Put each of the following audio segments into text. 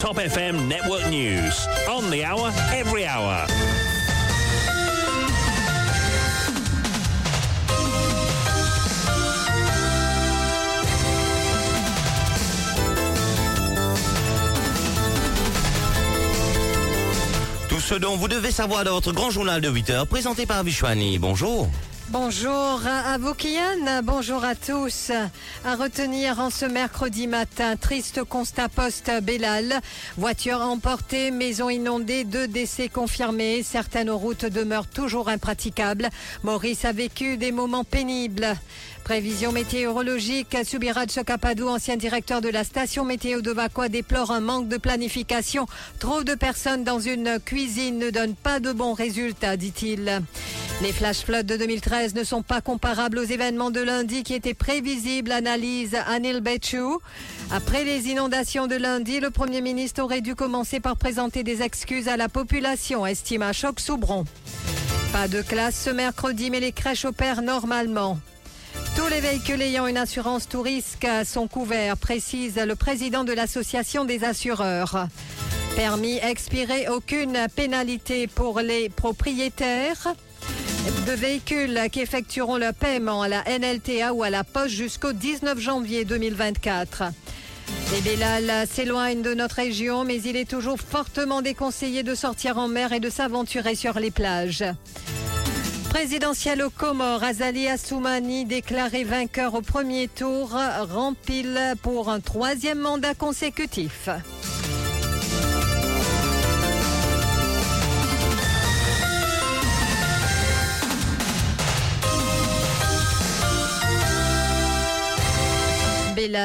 Top FM Network News. On the hour, every hour. Tout ce dont vous devez savoir dans votre grand journal de 8 heures, présenté par Vishwani. Bonjour. Bonjour à vous Kian, bonjour à tous. À retenir en ce mercredi matin, triste constat post Bellal. Voiture emportée, maison inondée, deux décès confirmés. Certaines routes demeurent toujours impraticables. Maurice a vécu des moments pénibles. Prévision météorologique, Subiraj Chokapadou, ancien directeur de la station météo de Vakwa, déplore un manque de planification. Trop de personnes dans une cuisine ne donnent pas de bons résultats, dit-il. Les flash floods de 2013 ne sont pas comparables aux événements de lundi qui étaient prévisibles, analyse Anil Betchou. Après les inondations de lundi, le Premier ministre aurait dû commencer par présenter des excuses à la population, estime à Choc Soubron. Pas de classe ce mercredi, mais les crèches opèrent normalement. Tous les véhicules ayant une assurance tout sont couverts, précise le président de l'association des assureurs. Permis expiré, aucune pénalité pour les propriétaires de véhicules qui effectueront le paiement à la NLTA ou à la poste jusqu'au 19 janvier 2024. Les Bélal s'éloignent de notre région, mais il est toujours fortement déconseillé de sortir en mer et de s'aventurer sur les plages. Présidentielle aux Comores, Azali Assoumani déclaré vainqueur au premier tour, rempile pour un troisième mandat consécutif.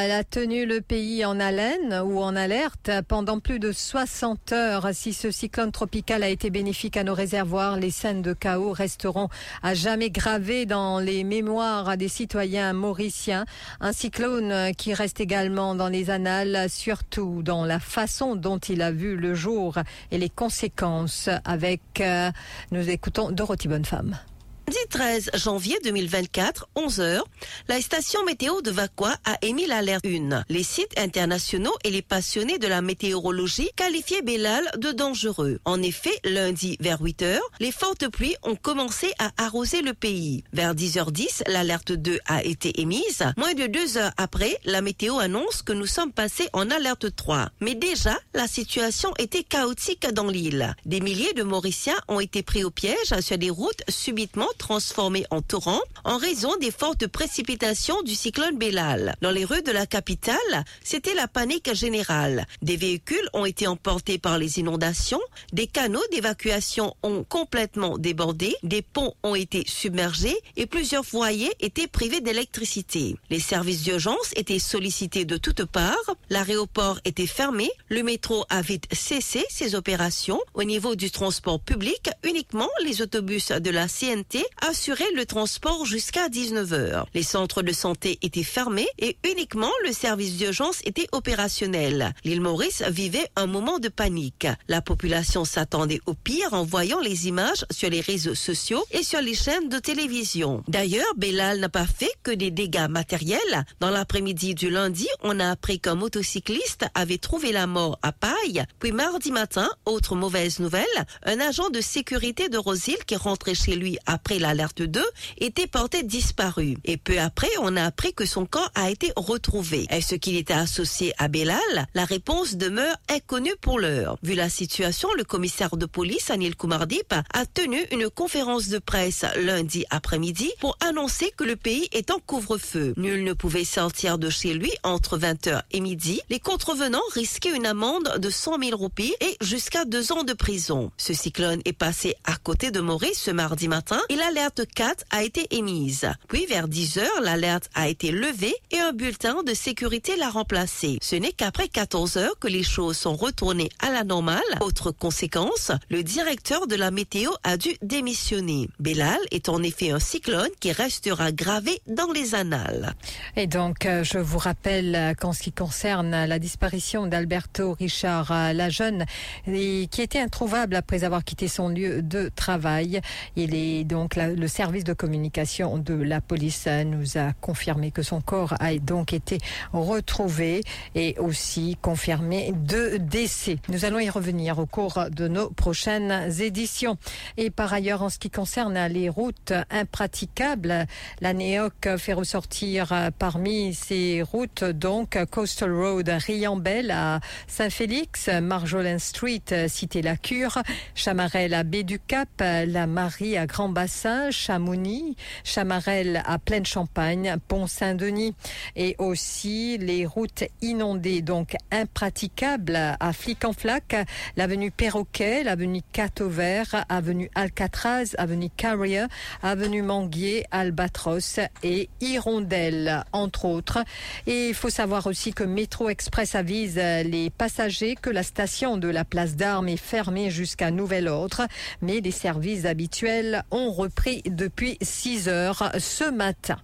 Bellal a tenu le pays en haleine ou en alerte pendant plus de 60 heures. Si ce cyclone tropical a été bénéfique à nos réservoirs, les scènes de chaos resteront à jamais gravées dans les mémoires des citoyens mauriciens. Un cyclone qui reste également dans les annales, surtout dans la façon dont il a vu le jour et les conséquences avec, euh, nous écoutons Dorothy Bonnefemme. Lundi 13 janvier 2024, 11h, la station météo de Vakwa a émis l'alerte 1. Les sites internationaux et les passionnés de la météorologie qualifiaient Bellal de dangereux. En effet, lundi vers 8h, les fortes pluies ont commencé à arroser le pays. Vers 10h10, l'alerte 2 a été émise. Moins de deux heures après, la météo annonce que nous sommes passés en alerte 3. Mais déjà, la situation était chaotique dans l'île. Des milliers de Mauriciens ont été pris au piège sur des routes subitement transformées en torrents en raison des fortes précipitations du cyclone Bellal. Dans les rues de la capitale, c'était la panique générale. Des véhicules ont été emportés par les inondations, des canaux d'évacuation ont complètement débordé, des ponts ont été submergés et plusieurs foyers étaient privés d'électricité. Les services d'urgence étaient sollicités de toutes parts, l'aéroport était fermé, le métro a vite cessé ses opérations. Au niveau du transport public, uniquement les autobus de la CNT assuraient le transport jusqu'à 19h. Les centres de santé étaient fermés et uniquement le service d'urgence était opérationnel. L'île Maurice vivait un moment de panique. La population s'attendait au pire en voyant les images sur les réseaux sociaux et sur les chaînes de télévision. D'ailleurs, Bellal n'a pas fait que des dégâts matériels. Dans l'après-midi du lundi, on a appris qu'un motocycliste avait trouvé la mort à Paille. Puis mardi matin, autre mauvaise nouvelle, un agent de sécurité de Rosil qui rentrait chez lui après l'alerte 2 était porté disparu. Et peu après, on a appris que son corps a été retrouvé. Est-ce qu'il était associé à Bellal? La réponse demeure inconnue pour l'heure. Vu la situation, le commissaire de police, Anil Koumardip, a tenu une conférence de presse lundi après-midi pour annoncer que le pays est en couvre-feu. Nul ne pouvait sortir de chez lui entre 20h et midi. Les contrevenants risquaient une amende de 100 000 roupies et jusqu'à deux ans de prison. Ce cyclone est passé à côté de Maurice ce mardi matin l'alerte 4 a été émise. Puis vers 10 heures, l'alerte a été levée et un bulletin de sécurité l'a remplacé. Ce n'est qu'après 14 heures que les choses sont retournées à la normale. Autre conséquence, le directeur de la météo a dû démissionner. Bellal est en effet un cyclone qui restera gravé dans les annales. Et donc, euh, je vous rappelle euh, qu'en ce qui concerne la disparition d'Alberto Richard euh, la jeune, et qui était introuvable après avoir quitté son lieu de travail, il est donc donc le service de communication de la police nous a confirmé que son corps a donc été retrouvé et aussi confirmé deux décès. Nous allons y revenir au cours de nos prochaines éditions. Et par ailleurs, en ce qui concerne les routes impraticables, la NEOC fait ressortir parmi ces routes donc Coastal Road Riambel à Saint-Félix, Marjolaine Street, Cité-la-Cure, Chamarel à Baie du Cap, la Marie à Grand Bassin, Chamonix, Chamarel à Pleine Champagne, Pont-Saint-Denis et aussi les routes inondées donc impraticables à Flic-en-Flac, l'avenue Perroquet, l'avenue Vert, avenue Alcatraz, avenue Carrier, avenue Manguier, Albatros et Hirondelle entre autres. Et il faut savoir aussi que Métro Express avise les passagers que la station de la place d'Armes est fermée jusqu'à nouvel ordre, mais les services habituels ont repris depuis 6 heures ce matin.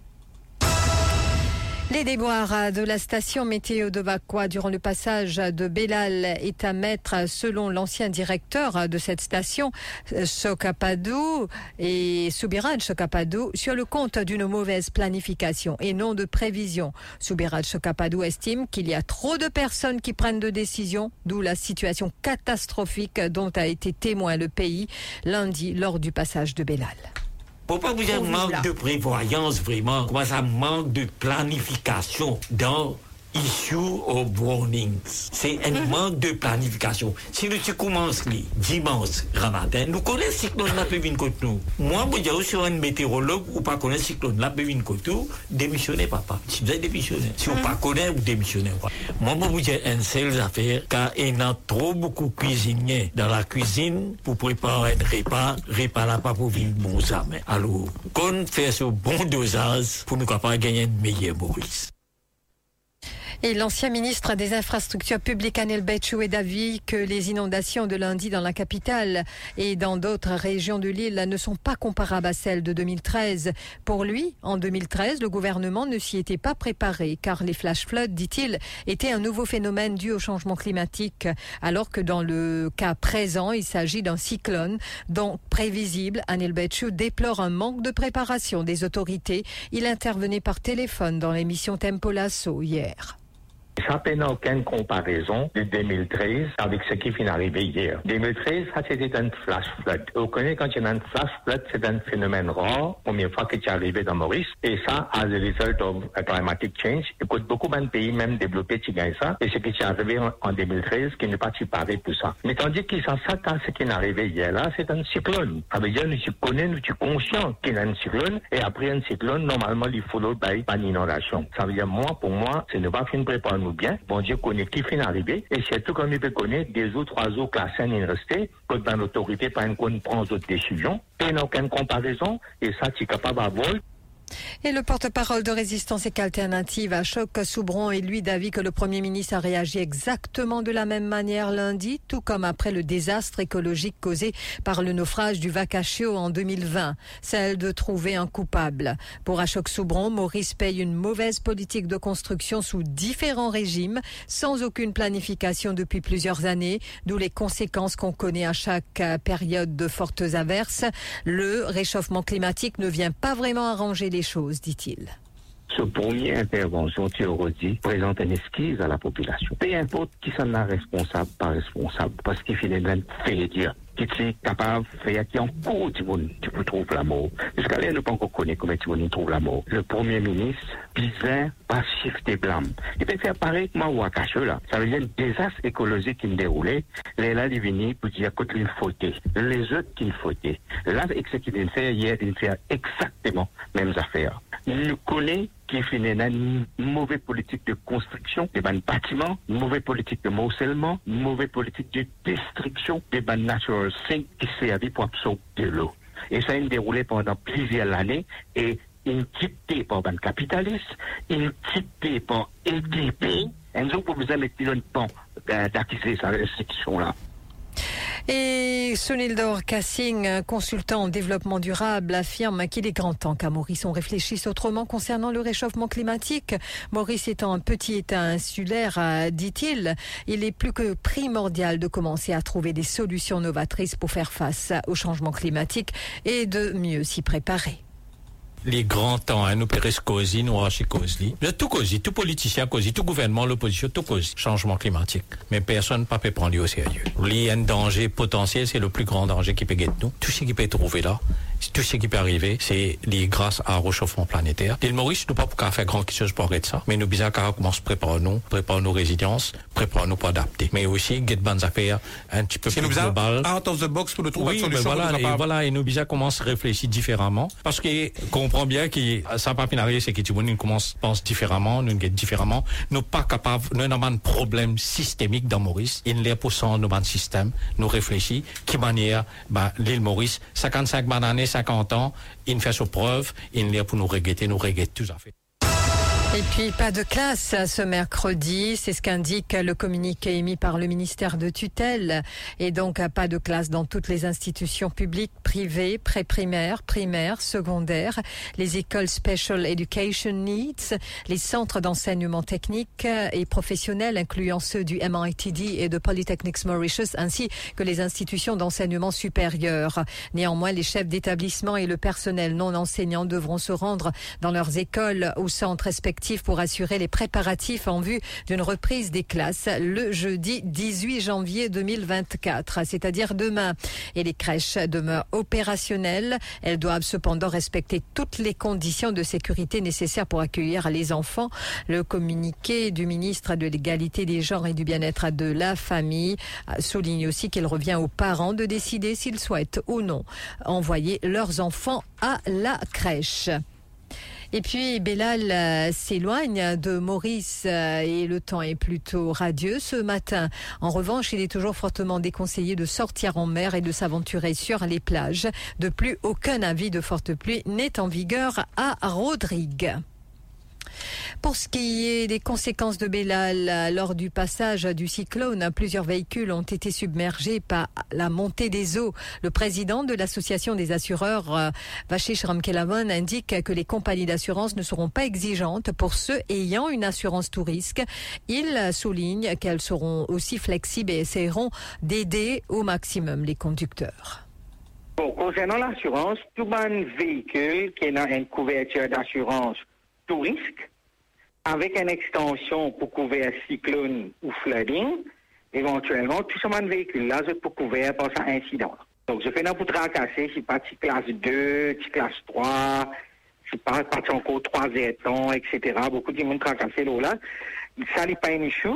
Les déboires de la station météo de Vakwa durant le passage de Belal est à mettre, selon l'ancien directeur de cette station, Chokapadou et Soubirad Chokapadou, sur le compte d'une mauvaise planification et non de prévision. Soubirad Chokapadou estime qu'il y a trop de personnes qui prennent de décisions, d'où la situation catastrophique dont a été témoin le pays lundi lors du passage de Belal. Faut pas vous dire manque de prévoyance vraiment. Moi, ça manque de planification dans issue of warnings. C'est un manque de planification. Si nous commençons les dimanche ramadan, nous connaissons le cyclone peut venir contre nous. Moi, je dis sur un météorologue ou pas connaître le cyclone peut venir contre nous, démissionnez papa. Si vous avez démissionné. Si vous ne pas connaissez, vous démissionnez. Moi, je vous dire une seule affaire, car il y a trop beaucoup cuisiniers dans la cuisine pour préparer un repas, repas là pas pour vivre bon jamais. Alors, qu'on fait ce bon dosage pour nous capables de gagner une meilleure Maurice. Et l'ancien ministre des Infrastructures publiques Anel Betchou est d'avis que les inondations de lundi dans la capitale et dans d'autres régions de l'île ne sont pas comparables à celles de 2013. Pour lui, en 2013, le gouvernement ne s'y était pas préparé car les flash floods, dit-il, étaient un nouveau phénomène dû au changement climatique, alors que dans le cas présent, il s'agit d'un cyclone, donc prévisible. Anel Betchou déplore un manque de préparation des autorités. Il intervenait par téléphone dans l'émission Tempo Lasso hier. Ça n'a aucune comparaison de 2013 avec ce qui vient d'arriver hier. 2013, ça c'était un flash flood. Vous connaissez quand il y a un flash flood, c'est un phénomène rare, première fois que c'est arrivé dans Maurice. Et ça, as a result of a climatic change. Écoute, beaucoup de pays même développés qui gagnent ça. Et ce qui est arrivé en, 2013, qui n'est pas préparé pour ça. Mais tandis qu'ils sont ça, ce qui est arrivé hier là, c'est un cyclone. Ça veut dire, nous connaissons, nous sommes conscients qu'il y a un cyclone. Et après un cyclone, normalement, il faut by une inondation. Ça veut dire, moi, pour moi, ce n'est pas une préparer bien. Bon Dieu connaît qui finit d'arriver. Et surtout, comme il peut connaître des autres oiseaux classés en université, que dans l'autorité, pas une prend d'autres décisions. Et n'a aucune comparaison. Et ça, tu es capable d'avoir et le porte-parole de Résistance et qu'Alternative à Choc Soubron est lui d'avis que le Premier ministre a réagi exactement de la même manière lundi, tout comme après le désastre écologique causé par le naufrage du Vacachio en 2020, celle de trouver un coupable. Pour Ashok Soubron, Maurice paye une mauvaise politique de construction sous différents régimes, sans aucune planification depuis plusieurs années, d'où les conséquences qu'on connaît à chaque période de fortes averses. Le réchauffement climatique ne vient pas vraiment arranger les choses, dit-il. Ce premier intervention théorique présente une esquisse à la population. Peu importe qui s'en a responsable, pas responsable, parce qu'il de faire dire qui est capable de faire qui encore tu peux trouver la mort. Jusqu'à là, ne pas encore comment peux trouver la mort. Le premier ministre, bizarre, pas shifter blâme. Il peut faire pareil que moi ou à là. Ça veut dire un désastre écologique qui me déroulait. Là, il vient pour dire qu'il une faute. Les autres qui faute. Là, ce qu'il vient de faire il fait exactement les mêmes affaires. Nous connaissons qui fait une mauvaise politique de construction des bâtiments, une mauvaise politique de morcellement, une mauvaise politique de destruction des ban natural sink qui servent pour absorber de l'eau. Et ça a déroulé pendant plusieurs années et une quitté par ban capitaliste, une quitté par EDP, et nous, pour vous mettre le temps d'acquiser cette restriction-là. Et Sunildor Kassing, consultant en développement durable, affirme qu'il est grand temps qu'à Maurice on réfléchisse autrement concernant le réchauffement climatique. Maurice étant un petit État insulaire, euh, dit-il, il est plus que primordial de commencer à trouver des solutions novatrices pour faire face au changement climatique et de mieux s'y préparer les grands temps, hein, nous périssons causer, nous causer. Tout cause, tout politicien cause, tout gouvernement, l'opposition, tout cause. Changement climatique. Mais personne ne peut prendre au sérieux. A un danger potentiel, c'est le plus grand danger qui peut guetter nous. Tout ce qui peut être trouvé là, tout ce qui peut arriver, c'est grâce à réchauffement planétaire. L'île Maurice, nous pas pour faire grand chose pour arrêter ça, mais nous besoin qu'à commencer préparer nous, préparer nos résidences, préparer nous pour adapter. Mais aussi, get bonnes affaires un petit peu plus globales. Out of the box pour le trouver oui, solution. Voilà, et voilà, et nous besoin commencer à réfléchir différemment. Parce que, comprend bien que ça pas c'est que tu nous commence pense différemment, nous get différemment. Nous pas capables, nous avons un problème systémique dans Maurice. Il est pour ça, nous avons un système, nous réfléchissons, qui manière, bah, l'île Maurice, 55 années, 50 ans, il fait ses preuve, il est pour nous regretter, nous regretter tout à fait. Et puis pas de classe ce mercredi, c'est ce qu'indique le communiqué émis par le ministère de tutelle. Et donc pas de classe dans toutes les institutions publiques, privées, pré-primaires, primaires, secondaires, les écoles Special Education Needs, les centres d'enseignement technique et professionnel incluant ceux du MITD et de Polytechnics Mauritius ainsi que les institutions d'enseignement supérieur. Néanmoins, les chefs d'établissement et le personnel non enseignant devront se rendre dans leurs écoles ou centres respectifs pour assurer les préparatifs en vue d'une reprise des classes le jeudi 18 janvier 2024, c'est-à-dire demain. Et les crèches demeurent opérationnelles. Elles doivent cependant respecter toutes les conditions de sécurité nécessaires pour accueillir les enfants. Le communiqué du ministre de l'égalité des genres et du bien-être de la famille souligne aussi qu'il revient aux parents de décider s'ils souhaitent ou non envoyer leurs enfants à la crèche. Et puis Bellal euh, s'éloigne de Maurice euh, et le temps est plutôt radieux ce matin. En revanche, il est toujours fortement déconseillé de sortir en mer et de s'aventurer sur les plages. De plus, aucun avis de forte pluie n'est en vigueur à Rodrigue. Pour ce qui est des conséquences de Bellal, lors du passage du cyclone, plusieurs véhicules ont été submergés par la montée des eaux. Le président de l'association des assureurs, euh, Vachish Ramkelavon, indique que les compagnies d'assurance ne seront pas exigeantes pour ceux ayant une assurance tout risque. Il souligne qu'elles seront aussi flexibles et essaieront d'aider au maximum les conducteurs. concernant l'assurance, tout un véhicule qui a une couverture d'assurance avec une extension pour couvrir cyclone ou flooding, éventuellement, tout ce de véhicule-là, c'est pour couvrir par un incident. Donc, je fais un pour tracasser, si pas classe 2, classe 3, si pas parti encore 3 ans, etc. Beaucoup de monde tracasser là. Ça n'est pas un issue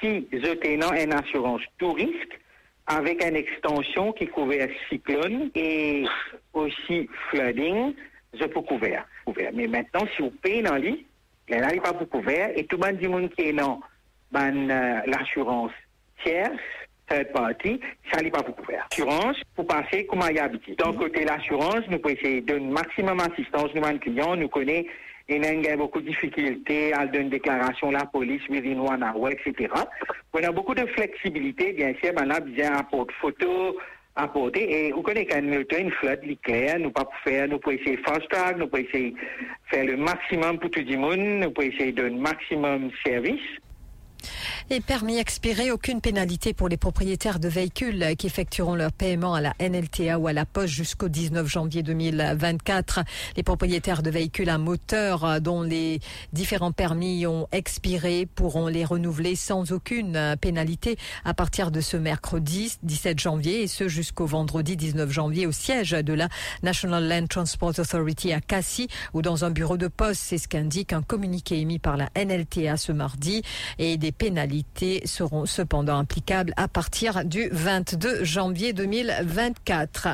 si je tenant une assurance tout risque avec une extension qui couvre cyclone et aussi flooding, je peux couvrir. Mais maintenant, si vous payez dans lit, elle n'est pas pour couvert et tout le monde qui est dans ben, l'assurance tierce, third party, ça n'est pas pour couvert. L'assurance, pour passer comme il y a habité. D'un côté, l'assurance, nous pouvons essayer de donner maximum assistance à nos clients, nous connaissons il y beaucoup de difficultés à donner une déclaration à la police within one hour, etc. On a beaucoup de flexibilité, bien sûr, on a bien un porte-photo, apporter. Et vous connaissez qu'un une flotte claire, nous pas faire, nous pouvons essayer fast track, nous pouvons essayer faire le maximum pour tout le monde, nous pouvons essayer donner maximum service. Et permis expiré, aucune pénalité pour les propriétaires de véhicules qui effectueront leur paiement à la NLTA ou à la Poste jusqu'au 19 janvier 2024. Les propriétaires de véhicules à moteur dont les différents permis ont expiré pourront les renouveler sans aucune pénalité à partir de ce mercredi 17 janvier et ce jusqu'au vendredi 19 janvier au siège de la National Land Transport Authority à Cassis ou dans un bureau de poste. C'est ce qu'indique un communiqué émis par la NLTA ce mardi et des pénalités seront cependant applicables à partir du 22 janvier 2024.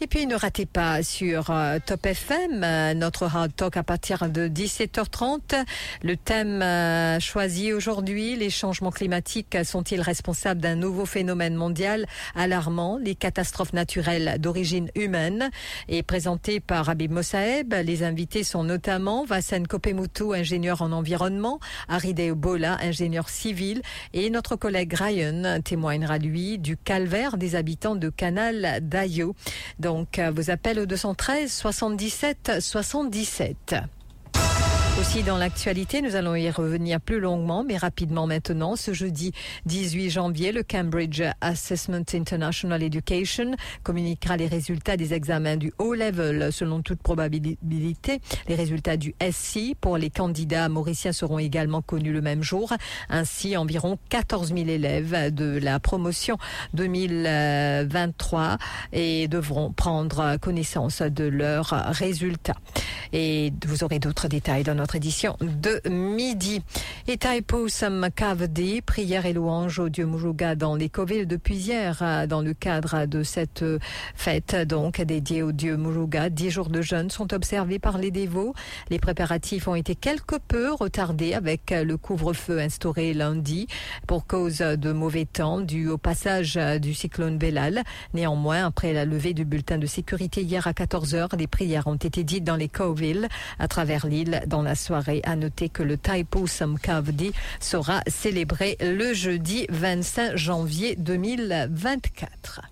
Et puis ne ratez pas sur euh, Top FM euh, notre Hard Talk à partir de 17h30. Le thème euh, choisi aujourd'hui, les changements climatiques sont-ils responsables d'un nouveau phénomène mondial alarmant, les catastrophes naturelles d'origine humaine, et présenté par Habib Mossaeb. Les invités sont notamment Vassen Kopemutu, ingénieur en environnement, Aride Bola, ingénieur procédure civile. Et notre collègue Ryan témoignera, lui, du calvaire des habitants de Canal d'Ayo. Donc, euh, vos appels au 213 77 77. Aussi dans l'actualité, nous allons y revenir plus longuement, mais rapidement maintenant. Ce jeudi 18 janvier, le Cambridge Assessment International Education communiquera les résultats des examens du O-Level selon toute probabilité. Les résultats du SC pour les candidats mauriciens seront également connus le même jour. Ainsi, environ 14 000 élèves de la promotion 2023 et devront prendre connaissance de leurs résultats. Et vous aurez d'autres détails dans notre édition de midi. Et Taipo Samkavdi, prière et louange au dieu Muruga dans les Covils depuis hier, euh, dans le cadre de cette euh, fête, donc dédiée au dieu Muruga. Dix jours de jeûne sont observés par les dévots. Les préparatifs ont été quelque peu retardés avec le couvre-feu instauré lundi pour cause de mauvais temps dû au passage du cyclone Belal. Néanmoins, après la levée du bulletin de sécurité hier à 14h, les prières ont été dites dans les Covils à travers l'île dans la soirée. À noter que le Taipo Samkavdi sera célébré le jeudi 25 janvier 2024.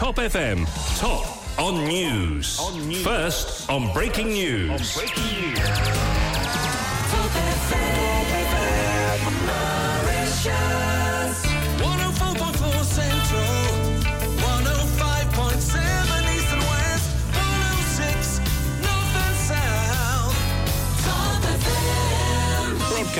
Top FM. Top on news. First on breaking news.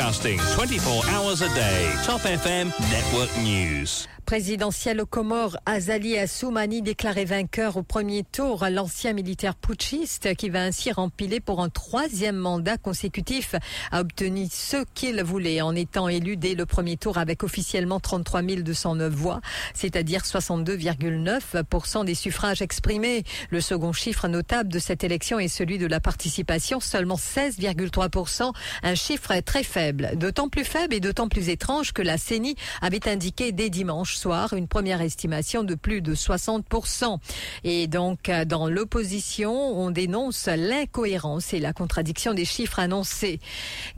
Broadcasting 24 hours a day. Top FM Network News. Présidentiel aux Comores, Azali Assoumani déclaré vainqueur au premier tour. L'ancien militaire putschiste qui va ainsi rempiler pour un troisième mandat consécutif a obtenu ce qu'il voulait en étant élu dès le premier tour avec officiellement 33 209 voix, c'est-à-dire 62,9% des suffrages exprimés. Le second chiffre notable de cette élection est celui de la participation, seulement 16,3%, un chiffre très faible. D'autant plus faible et d'autant plus étrange que la CENI avait indiqué dès dimanche soir une première estimation de plus de 60%. Et donc, euh, dans l'opposition, on dénonce l'incohérence et la contradiction des chiffres annoncés.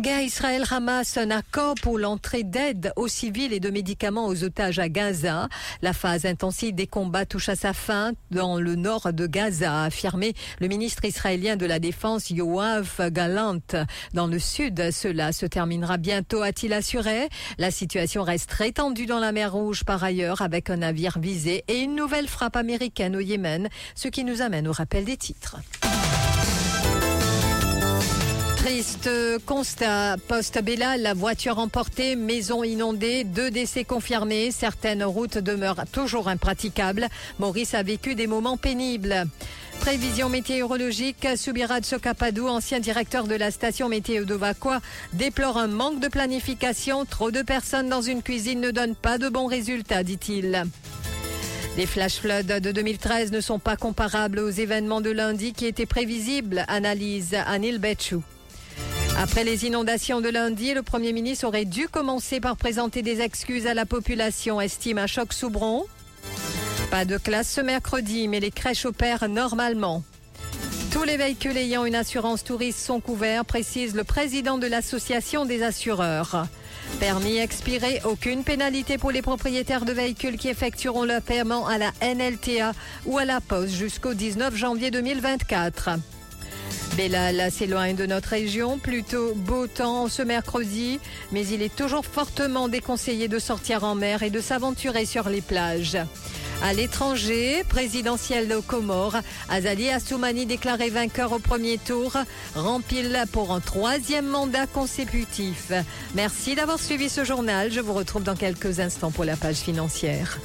Guerre Israël-Hamas, un accord pour l'entrée d'aide aux civils et de médicaments aux otages à Gaza. La phase intensive des combats touche à sa fin dans le nord de Gaza, a affirmé le ministre israélien de la Défense Yoav Galant. Dans le sud, cela se terminera bientôt, a-t-il assuré. La situation reste très tendue dans la mer Rouge par ailleurs avec un navire visé et une nouvelle frappe américaine au Yémen, ce qui nous amène au rappel des titres. Triste constat post-Bella, la voiture emportée, maison inondée, deux décès confirmés, certaines routes demeurent toujours impraticables. Maurice a vécu des moments pénibles. Prévision météorologique, Soubirad Sokapadou, ancien directeur de la station météo de déplore un manque de planification. Trop de personnes dans une cuisine ne donnent pas de bons résultats, dit-il. Les flash floods de 2013 ne sont pas comparables aux événements de lundi qui étaient prévisibles, analyse Anil Betchou. Après les inondations de lundi, le Premier ministre aurait dû commencer par présenter des excuses à la population, estime un choc Soubron. Pas de classe ce mercredi, mais les crèches opèrent normalement. Tous les véhicules ayant une assurance touriste sont couverts, précise le président de l'association des assureurs. Permis expiré, aucune pénalité pour les propriétaires de véhicules qui effectueront leur paiement à la NLTA ou à la Poste jusqu'au 19 janvier 2024. Bellal s'éloigne de notre région, plutôt beau temps ce mercredi, mais il est toujours fortement déconseillé de sortir en mer et de s'aventurer sur les plages. À l'étranger, présidentiel aux Comores, Azali Assoumani déclaré vainqueur au premier tour, rempile pour un troisième mandat consécutif. Merci d'avoir suivi ce journal. Je vous retrouve dans quelques instants pour la page financière.